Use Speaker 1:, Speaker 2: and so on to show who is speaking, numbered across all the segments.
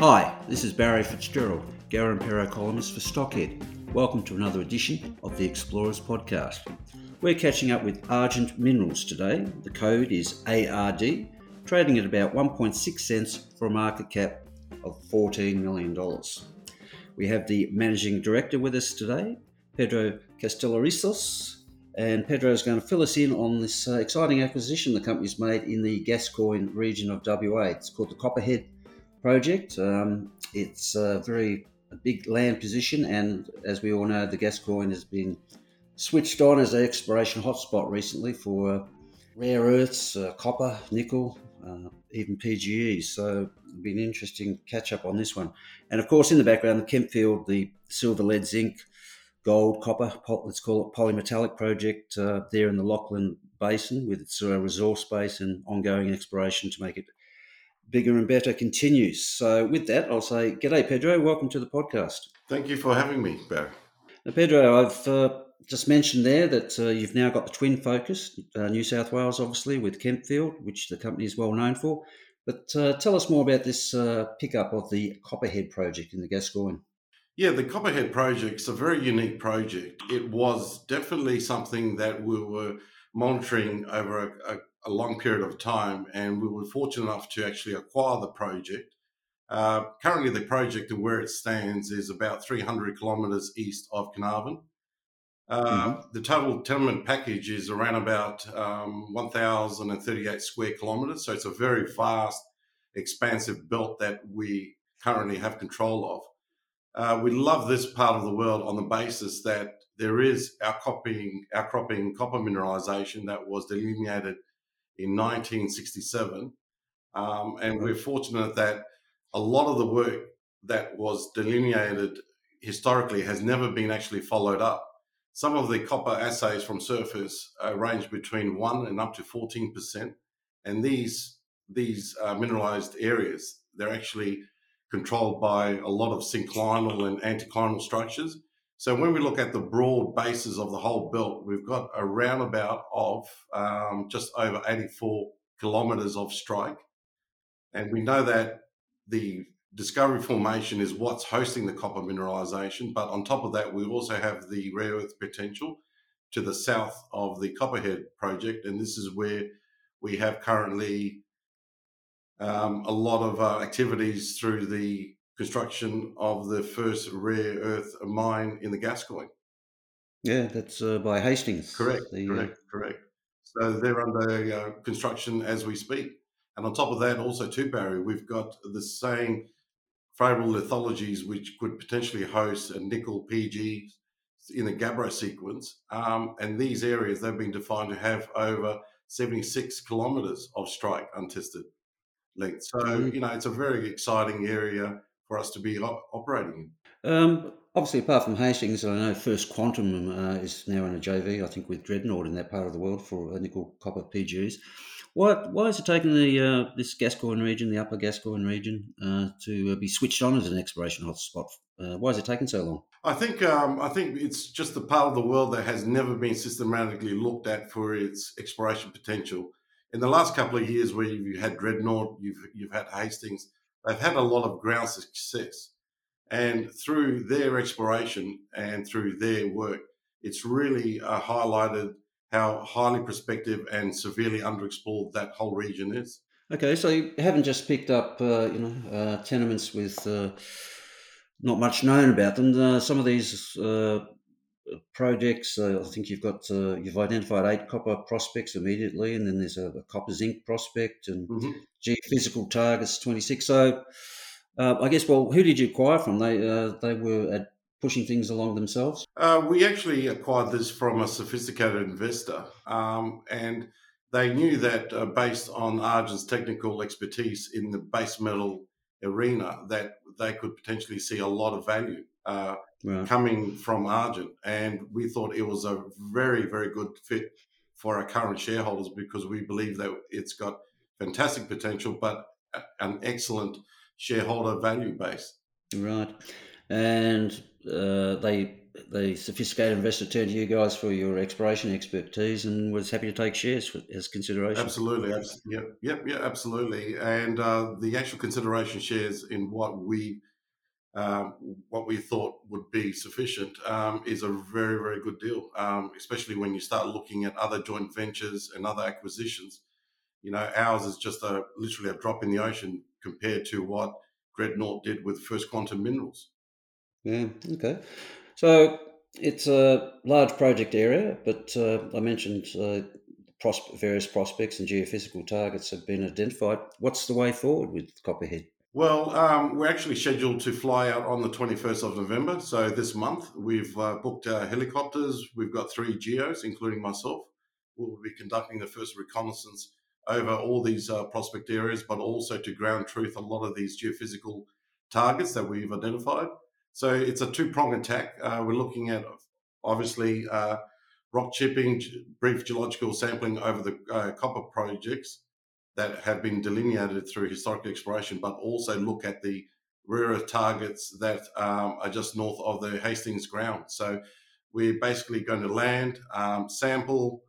Speaker 1: Hi, this is Barry Fitzgerald, Garimpeiro columnist for Stockhead. Welcome to another edition of the Explorers Podcast. We're catching up with Argent Minerals today. The code is ARD, trading at about 1.6 cents for a market cap of $14 million. We have the managing director with us today, Pedro Kastellorizos, and Pedro is going to fill us in on this uh, exciting acquisition the company's made in the Gascoyne region of WA. It's called the Copperhead project. Um, it's a very a big land position, and as we all know, the Gascoyne has been switched on as an exploration hotspot recently for rare earths, uh, copper, nickel, uh, even PGE. So it'll be an interesting catch up on this one. And of course, in the background, the Kempfield, the silver, lead, zinc, gold, copper, let's call it polymetallic project uh, there in the Lachlan Basin with its uh, resource base and ongoing exploration to make it bigger and better continues. So, with that, I'll say, G'day, Pedro. Welcome to the podcast.
Speaker 2: Thank you for having me, Barry.
Speaker 1: Now, Pedro, I've uh, just mentioned there that uh, you've now got the twin focus, uh, New South Wales, obviously, with Kempfield, which the company is well known for. But uh, tell us more about this uh, pickup of the Copperhead project in the Gascoyne.
Speaker 2: Yeah, the Copperhead project is a very unique project. It was definitely something that we were monitoring over a, a a long period of time, and we were fortunate enough to actually acquire the project. Uh, currently, the project and where it stands is about 300 kilometres east of Carnarvon. Uh, mm-hmm. The total tenement package is around about um, 1,038 square kilometres, so it's a very vast, expansive belt that we currently have control of. Uh, we love this part of the world on the basis that there is outcropping, outcropping copper mineralisation that was delineated in 1967. Um, and we're fortunate that a lot of the work that was delineated historically has never been actually followed up. Some of the copper assays from surface uh, range between 1 and up to 14%. And these, these uh, mineralized areas, they're actually controlled by a lot of synclinal and anticlinal structures. So when we look at the broad bases of the whole belt, we've got a roundabout of um, just over 84 kilometres of strike. And we know that the Discovery Formation is what's hosting the copper mineralisation. But on top of that, we also have the rare earth potential to the south of the Copperhead project. And this is where we have currently um, a lot of uh, activities through the construction of the first rare earth mine in the Gascoyne.
Speaker 1: Yeah, that's uh, by Hastings.
Speaker 2: Correct, the, uh, correct, correct. So they're under uh, construction as we speak. And on top of that, also too, Barry, we've got the same favorable lithologies which could potentially host a nickel PG in the Gabbro sequence. Um, and these areas, they've been defined to have over 76 kilometres of strike untested length. So, mm. you know, it's a very exciting area for us to be op- operating
Speaker 1: in? Um, obviously, apart from Hastings, I know First Quantum uh, is now in a JV, I think, with Dreadnought in that part of the world for nickel copper PGEs. Why, why is it taking the uh, this Gascoyne region, the Upper Gascoyne region, uh, to uh, be switched on as an exploration hotspot? Uh, why is it taking so long?
Speaker 2: I think um, I think it's just the part of the world that has never been systematically looked at for its exploration potential. In the last couple of years, where you've had Dreadnought, you've you've had Hastings, they've had a lot of ground success. And through their exploration and through their work, it's really uh, highlighted how highly prospective and severely underexplored that whole region is.
Speaker 1: Okay, so you haven't just picked up, uh, you know, uh, tenements with uh, not much known about them. Uh, some of these uh, projects. Uh, I think you've got uh, you've identified eight copper prospects immediately, and then there's a, a copper zinc prospect and mm-hmm. Geophysical targets twenty six. So uh, I guess well, who did you acquire from? They uh, they were at pushing things along themselves.
Speaker 2: Uh, we actually acquired this from a sophisticated investor, um, and they knew that uh, based on Argent's technical expertise in the base metal arena that they could potentially see a lot of value uh,
Speaker 1: Right.
Speaker 2: coming from Argent. And we thought it was a very, very good fit for our current shareholders because we believe that it's got fantastic potential, but an excellent shareholder value base.
Speaker 1: Right. And uh, they the sophisticated investor turned to you guys for your exploration expertise and was happy to take shares for, as consideration.
Speaker 2: Absolutely. abs- Yep. Yep. Yeah. Absolutely. And uh, the actual consideration shares in what we um, what we thought would be sufficient um, is a very very good deal. Um, especially when you start looking at other joint ventures and other acquisitions. You know, ours is just a literally a drop in the ocean compared to what Dreadnought did with First Quantum Minerals.
Speaker 1: Yeah. Okay. So it's a large project area, but uh, I mentioned uh, pros- various prospects and geophysical targets have been identified. What's the way forward with Copperhead?
Speaker 2: Well, um, we're actually scheduled to fly out on the 21st of November. So this month, we've uh, booked uh, helicopters. We've got three geos, including myself. We'll be conducting the first reconnaissance over all these uh, prospect areas, but also to ground truth a lot of these geophysical targets that we've identified. So it's a two prong attack. Uh, we're looking at obviously uh, rock chipping, brief geological sampling over the uh, copper projects that have been delineated through historic exploration, but also look at the rare earth targets that um, are just north of the Hastings ground. So we're basically going to land, um, sample,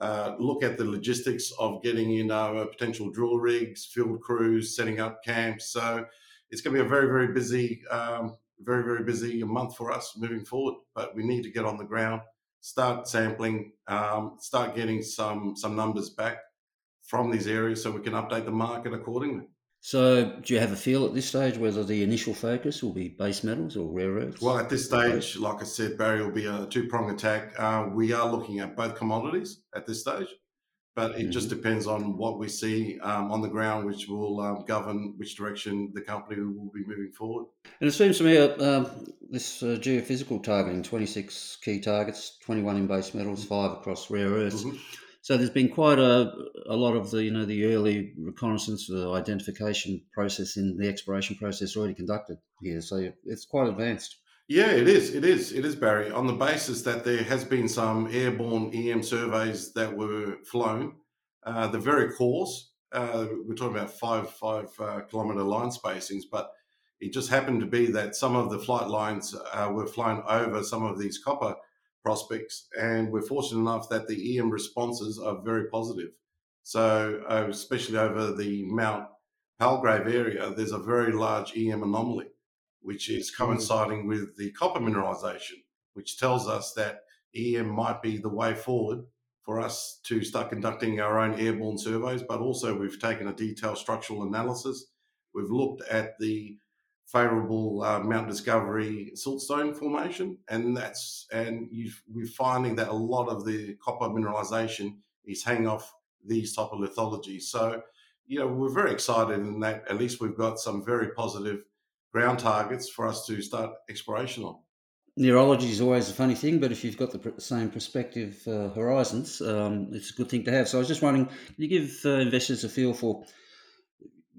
Speaker 2: uh, look at the logistics of getting in our potential drill rigs, field crews, setting up camps. So it's going to be a very, very busy, um, very, very busy month for us moving forward. But we need to get on the ground, start sampling, um, start getting some some numbers back from these areas so we can update the market accordingly.
Speaker 1: So, do you have a feel at this stage whether the initial focus will be base metals or rare earths?
Speaker 2: Well, at this stage, like I said, Barry will be a two prong attack. Uh, we are looking at both commodities at this stage, but it just depends on what we see um, on the ground, which will um, govern which direction the company will be moving forward.
Speaker 1: And it seems to me uh, um, this uh, geophysical targeting 26 key targets, 21 in base metals, five across rare earths.
Speaker 2: Mhm.
Speaker 1: So there's been quite a, a lot of the you know the early reconnaissance, the identification process in the exploration process already conducted here. So it's quite advanced.
Speaker 2: Yeah, it is. It is. It is, Barry. On the basis that there has been some airborne EM surveys that were flown, uh, the very coarse. Uh, we're talking about five five uh, kilometer line spacings, but it just happened to be that some of the flight lines uh, were flown over some of these copper prospects, and we're fortunate enough that the EM responses are very positive. So, uh, especially over the Mount Palgrave area, there's a very large EM anomaly which is coinciding with the copper mineralization, which tells us that EM might be the way forward for us to start conducting our own airborne surveys. But also, we've taken a detailed structural analysis. We've looked at the favorable uh, Mount Discovery siltstone formation, and that's and you've, we're finding that a lot of the copper mineralization is hanging off these type of lithologies. So, you know, we're very excited in that at least we've got some very positive ground targets for us to start exploration on.
Speaker 1: Neurology is always a funny thing, but if you've got the same perspective uh, horizons, um, it's a good thing to have. So I was just wondering, can you give uh, investors a feel for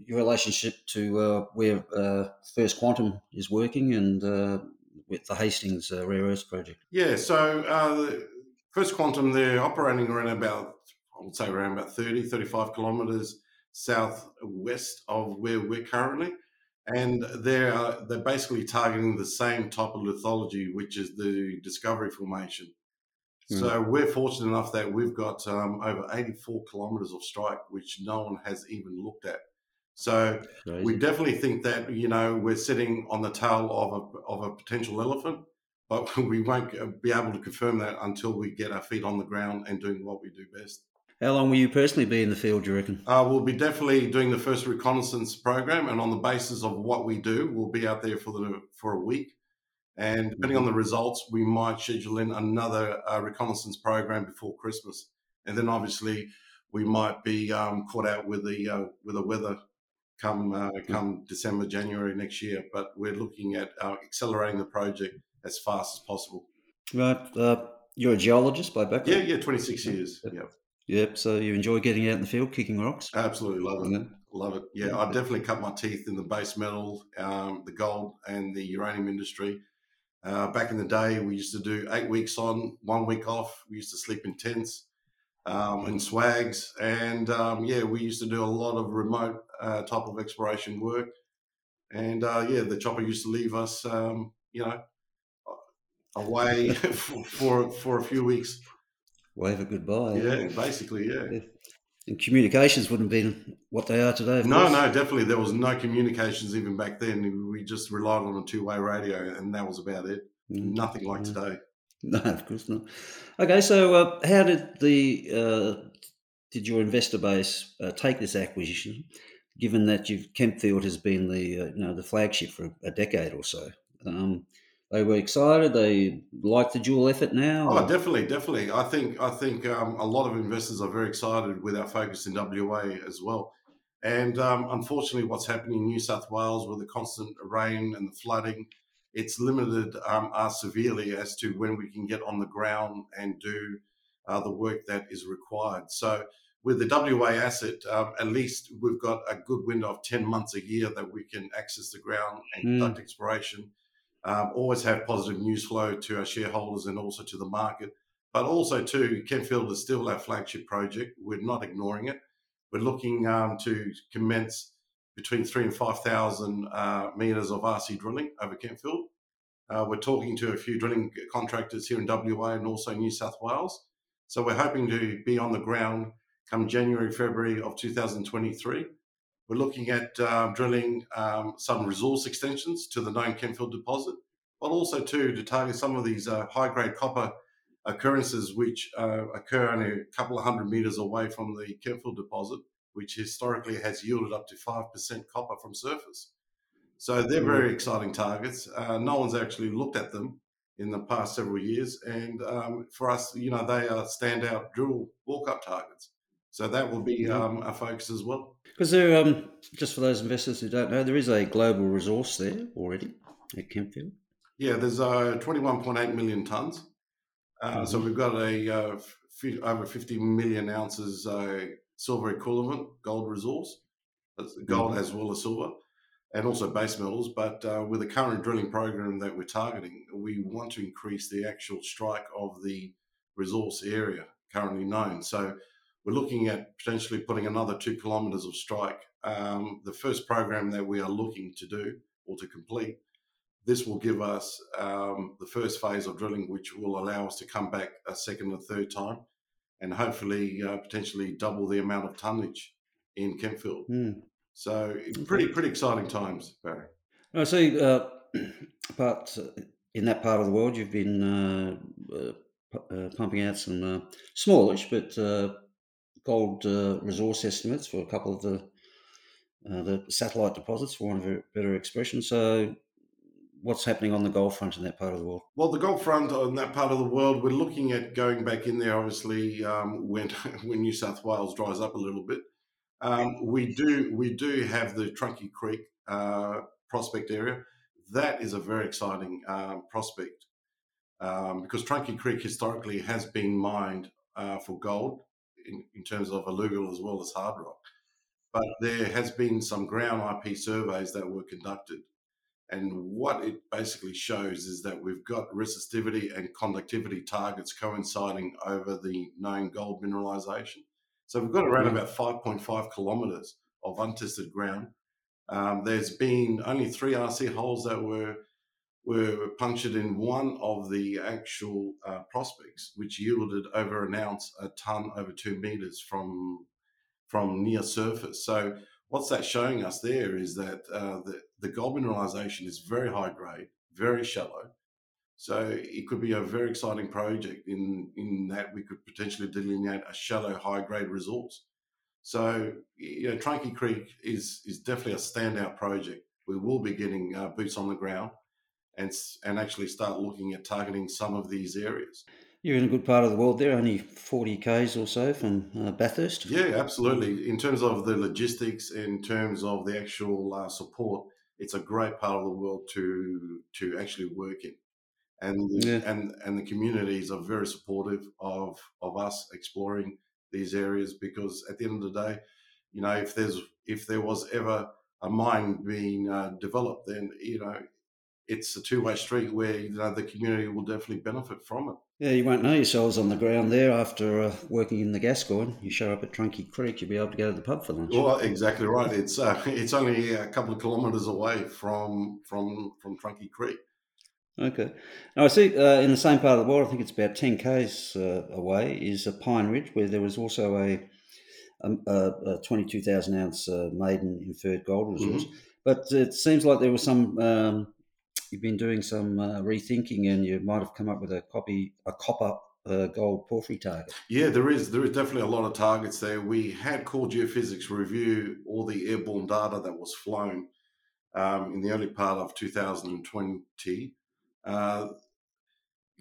Speaker 1: your relationship to uh, where uh, First Quantum is working and uh, with the Hastings uh, Rare Earths project?
Speaker 2: Yeah, so uh, First Quantum, they're operating around about, I would say around about 30, 35 kilometres southwest of where we're currently. And they're, uh, they're basically targeting the same type of lithology, which is the Discovery Formation. So we're fortunate enough that we've got um, over 84 kilometres of strike, which no one has even looked at. So
Speaker 1: Crazy.
Speaker 2: we definitely think that you know we're sitting on the tail of a of a potential elephant, but we won't be able to confirm that until we get our feet on the ground and doing what we do best.
Speaker 1: How long will you personally be in the field, do you reckon?
Speaker 2: Uh, we'll be definitely doing the first reconnaissance program, and on the basis of what we do, we'll be out there for the for a week. And depending on the results, we might schedule in another uh, reconnaissance program before Christmas, and then obviously we might be um, caught out with the uh, with the weather come uh, come December January next year. But we're looking at uh, accelerating the project as fast as possible.
Speaker 1: Right. Uh, you're a geologist by background
Speaker 2: Yeah, yeah, twenty six years. Yeah,
Speaker 1: Yep. So you enjoy getting out in the field, kicking rocks?
Speaker 2: absolutely love it.
Speaker 1: Yeah.
Speaker 2: Love it. Yeah, I definitely cut my teeth in the base metal, um, the gold, and the uranium industry. Uh, back in the day, we used to do eight weeks on, one week off. We used to sleep in tents um, and swags, and um, yeah, we used to do a lot of remote uh, type of exploration work. And uh, yeah, the chopper used to leave us, um, you know, away for, for, for a few weeks.
Speaker 1: Wave a goodbye.
Speaker 2: Yeah, basically, yeah.
Speaker 1: And communications wouldn't have been what they are today.
Speaker 2: No, course. no, definitely. There was no communications even back then. We just relied on a two way radio, and that was about it. Mm. Nothing like mm. today.
Speaker 1: No, of course not. Okay, so uh, how did the uh, did your investor base uh, take this acquisition? Given that you've Kempfield has been the uh, you know the flagship for a decade or so, um, they were excited. They like the dual effort now.
Speaker 2: Oh, definitely, definitely. I think I think um, a lot of investors are very excited with our focus in WA as well. And um, unfortunately, what's happening in New South Wales with the constant rain and the flooding, it's limited um, us severely as to when we can get on the ground and do uh, the work that is required. So with the WA asset, um, at least we've got a good window of 10 months a year that we can access the ground and mm. conduct exploration um, always have positive news flow to our shareholders and also to the market. But also, too, Kempfield is still our flagship project. We're not ignoring it. We're looking um, to commence between three and 5,000 uh, metres of RC drilling over Kempfield. Uh, we're talking to a few drilling contractors here in WA and also New South Wales. So we're hoping to be on the ground come January, February of 2023 we're looking at uh, drilling um, some resource extensions to the known Kempfield deposit, but also too to target some of these uh, high-grade copper occurrences which uh, occur only a couple of hundred meters away from the Kempfield deposit, which historically has yielded up to five percent copper from surface. So they're very exciting targets. Uh, no one's actually looked at them in the past several years, and um, for us, you know, they are standout drill walk-up targets. So that will be um, our focus as well.
Speaker 1: Because there, um, just for those investors who don't know, there is a global resource there already at Kempfield.
Speaker 2: Yeah, there's uh, 21.8 million tons. Uh, mm-hmm. So we've got a uh, f- over 50 million ounces uh, silver equivalent gold resource, gold mm-hmm. as well as silver, and also base metals. But uh, with the current drilling program that we're targeting, we want to increase the actual strike of the resource area currently known. So we're looking at potentially putting another two kilometres of strike. Um, the first program that we are looking to do or to complete, this will give us um, the first phase of drilling, which will allow us to come back a second and third time and hopefully uh, potentially double the amount of tonnage in Kempfield. Mm. So pretty pretty exciting times, Barry.
Speaker 1: I see. Uh, but in that part of the world, you've been uh, uh, uh pumping out some uh, smallish but gold uh, resource estimates for a couple of the uh, the satellite deposits, for want of a better expression. So, what's happening on the gold front in that part of the world?
Speaker 2: Well, the gold front on that part of the world, we're looking at going back in there. Obviously, um, when when New South Wales dries up a little bit, um, we do we do have the Trunky Creek uh, prospect area. That is a very exciting um, prospect um, because Trunky Creek historically has been mined uh, for gold in, in terms of alluvial as well as hard rock. But there has been some ground IP surveys that were conducted. And what it basically shows is that we've got resistivity and conductivity targets coinciding over the known gold mineralization. So we've got around mm-hmm. about 5.5 kilometers of untested ground. Um, there's been only three RC holes that were were punctured in one of the actual uh, prospects, which yielded over an ounce a ton over two meters from from near surface. So what's that showing us there is that uh, the, the gold mineralization is very high grade, very shallow. So it could be a very exciting project in, in that we could potentially delineate a shallow, high grade resource. So, you know, Trunky Creek is, is definitely a standout project. We will be getting uh, boots on the ground and and actually start looking at targeting some of these areas.
Speaker 1: You're in a good part of the world there, only 40 k's or so from uh, Bathurst.
Speaker 2: Yeah, absolutely. In terms of the logistics, in terms of the actual uh, support, it's a great part of the world to to actually work in, and yeah. and and the communities are very supportive of of us exploring these areas because at the end of the day, you know, if there's if there was ever a mine being uh, developed, then you know, it's a two way street where you know the community will definitely benefit from it.
Speaker 1: Yeah, you won't know yourselves on the ground there after uh, working in the Gascoyne. You show up at Trunky Creek, you'll be able to go to the pub for lunch.
Speaker 2: Well, exactly right. It's uh, it's only a couple of kilometres away from from from Trunky Creek.
Speaker 1: Okay. Now I see uh, in the same part of the world, I think it's about ten k's uh, away, is a Pine Ridge, where there was also a a, a twenty-two thousand ounce uh, maiden inferred gold resource. Mm-hmm. But it seems like there was some um, you've been doing some uh, rethinking, and you might have come up with a copy a copper uh, gold porphyry target.
Speaker 2: Yeah, there is there is definitely a lot of targets there. We had Core Geophysics review all the airborne data that was flown um, in the early part of 2020. Uh,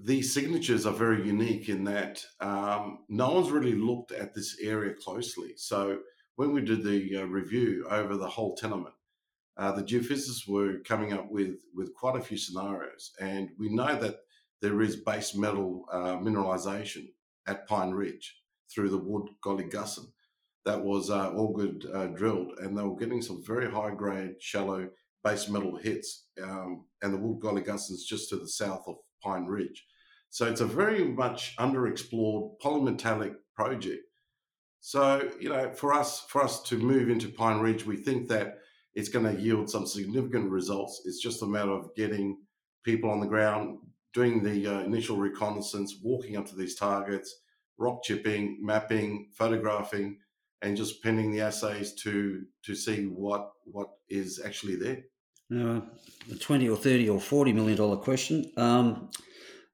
Speaker 2: these signatures are very unique in that um, no one's really looked at this area closely. So when we did the uh, review over the whole tenement, uh, the geophysicists were coming up with with quite a few scenarios, and we know that there is base metal uh, mineralization at Pine Ridge through the Wood Gossan that was uh, all good uh, drilled, and they were getting some very high grade, shallow base metal hits, um, and the Wood Gossan is just to the south of Pine Ridge. So it's a very much underexplored polymetallic project. So you know, for us, for us to move into Pine Ridge, we think that it's going to yield some significant results. It's just a matter of getting people on the ground, doing the uh, initial reconnaissance, walking up to these targets, rock chipping, mapping, photographing, and just pending the assays to to see what what is actually there.
Speaker 1: Now, a twenty or thirty or forty million dollar question. Um,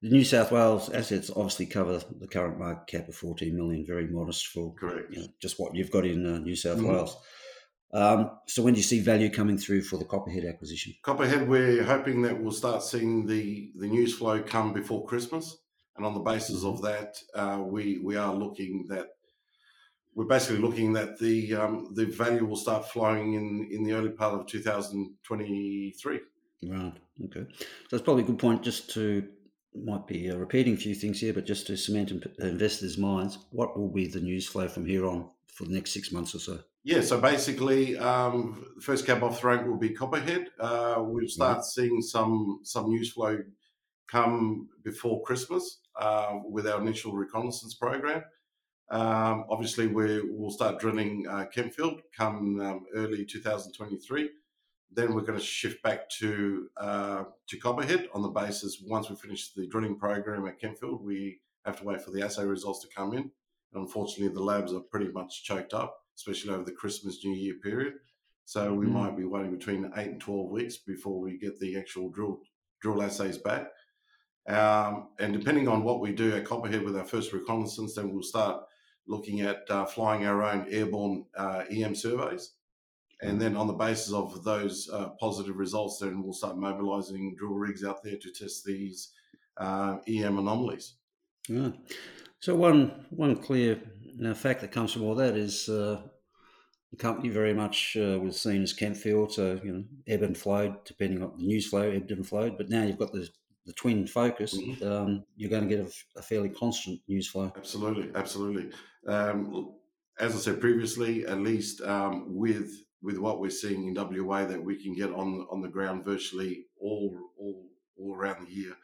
Speaker 1: the New South Wales assets obviously cover the current market cap of fourteen million, very modest for
Speaker 2: correct
Speaker 1: you know, just what you've got in uh, New South mm-hmm. Wales. Um, so when do you see value coming through for the Copperhead acquisition?
Speaker 2: Copperhead, we're hoping that we'll start seeing the, the news flow come before Christmas. And on the basis of that, uh, we we are looking that we're basically looking that the um, the value will start flowing in in the early part of 2023.
Speaker 1: Right. Okay. So that's probably a good point just to might be uh, repeating a few things here, but just to cement investors' minds, what will be the news flow from here on for the next six months or so?
Speaker 2: Yeah, so basically, um, the first cab off the rank will be Copperhead. Uh, we'll start mm-hmm. seeing some some news flow come before Christmas uh, with our initial reconnaissance program. Um, obviously, we will start drilling uh, Kempfield come um, early 2023. Then we're going to shift back to uh, to Copperhead on the basis once we finish the drilling program at Kempfield, we have to wait for the assay results to come in. Unfortunately, the labs are pretty much choked up especially over the Christmas New Year period. So we mm. might be waiting between eight and twelve weeks before we get the actual drill drill assays back. Um, and depending on what we do at Copperhead with our first reconnaissance, then we'll start looking at uh, flying our own airborne uh, EM surveys. And then on the basis of those uh, positive results, then we'll start mobilizing drill rigs out there to test these uh, EM anomalies.
Speaker 1: Yeah. So one one clear fact that comes from all that is uh, the company very much uh, was seen as Kempfield, so you know, ebb and flowed depending on the news flow, ebbed and flowed. But now you've got the the twin focus, mm-hmm. um, you're going to get a, a, fairly constant news flow.
Speaker 2: Absolutely, absolutely. Um, as I said previously, at least um, with with what we're seeing in WA, that we can get on on the ground virtually all all all around the year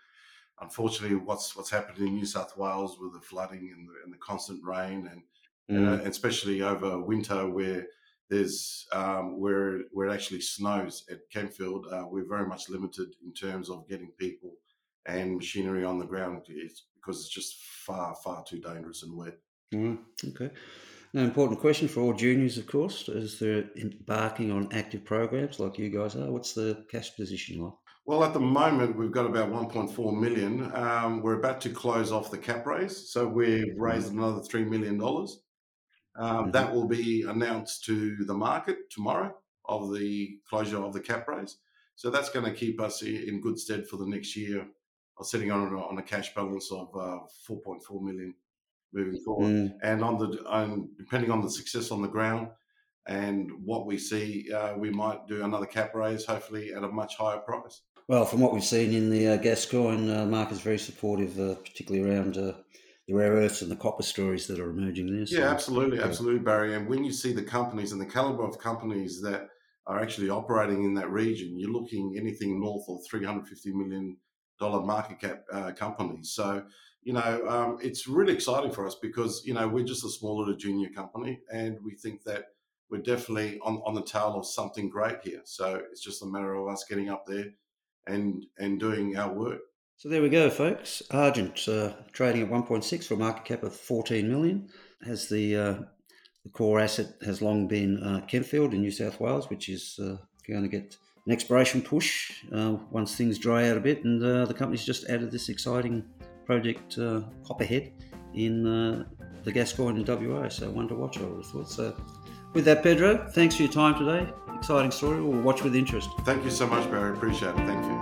Speaker 2: unfortunately, what's what's happened in New South Wales with the flooding and the, and the constant rain, and, mm. uh, especially over winter where there's um, where where it actually snows at Kempfield, uh, we're very much limited in terms of getting people and machinery on the ground it's because it's just far far too dangerous and wet.
Speaker 1: Mm. Okay. An important question for all juniors, of course, as they're embarking on active programs like you guys are. What's the cash position like?
Speaker 2: Well, at the moment, we've got about 1.4 million. Um, we're about to close off the cap raise, so we've raised mm-hmm. another three million dollars. Um, mm-hmm. That will be announced to the market tomorrow of the closure of the cap raise. So that's going to keep us in good stead for the next year. Sitting on a, on a cash balance of uh, 4.4 million moving forward, mm. and on the and depending on the success on the ground and what we see, uh, we might do another cap raise, hopefully at a much higher price.
Speaker 1: Well, from what we've seen in the uh, Gascoyne, uh, market is very supportive, uh, particularly around uh, the rare earths and the copper stories that are emerging there.
Speaker 2: So, yeah, absolutely, absolutely, Barry. And when you see the companies and the caliber of companies that are actually operating in that region, you're looking anything north of 350 million dollar market cap uh, companies. So, you know, um, it's really exciting for us because you know we're just a small little junior company, and we think that we're definitely on, on the tail of something great here. So it's just a matter of us getting up there and and doing our work.
Speaker 1: So there we go, folks. Argent uh, trading at 1.6 for a market cap of 14 million. Has the uh, the core asset has long been uh, Kempfield in New South Wales, which is uh, going to get an exploration push uh, once things dry out a bit. And uh, the company's just added this exciting project, Copperhead, in the Gascoyne in WA. So one to watch, I would have thought. So with that, Pedro, thanks for your time today. Exciting story. We'll watch with interest.
Speaker 2: Thank you so much, Barry. Appreciate it. Thank you.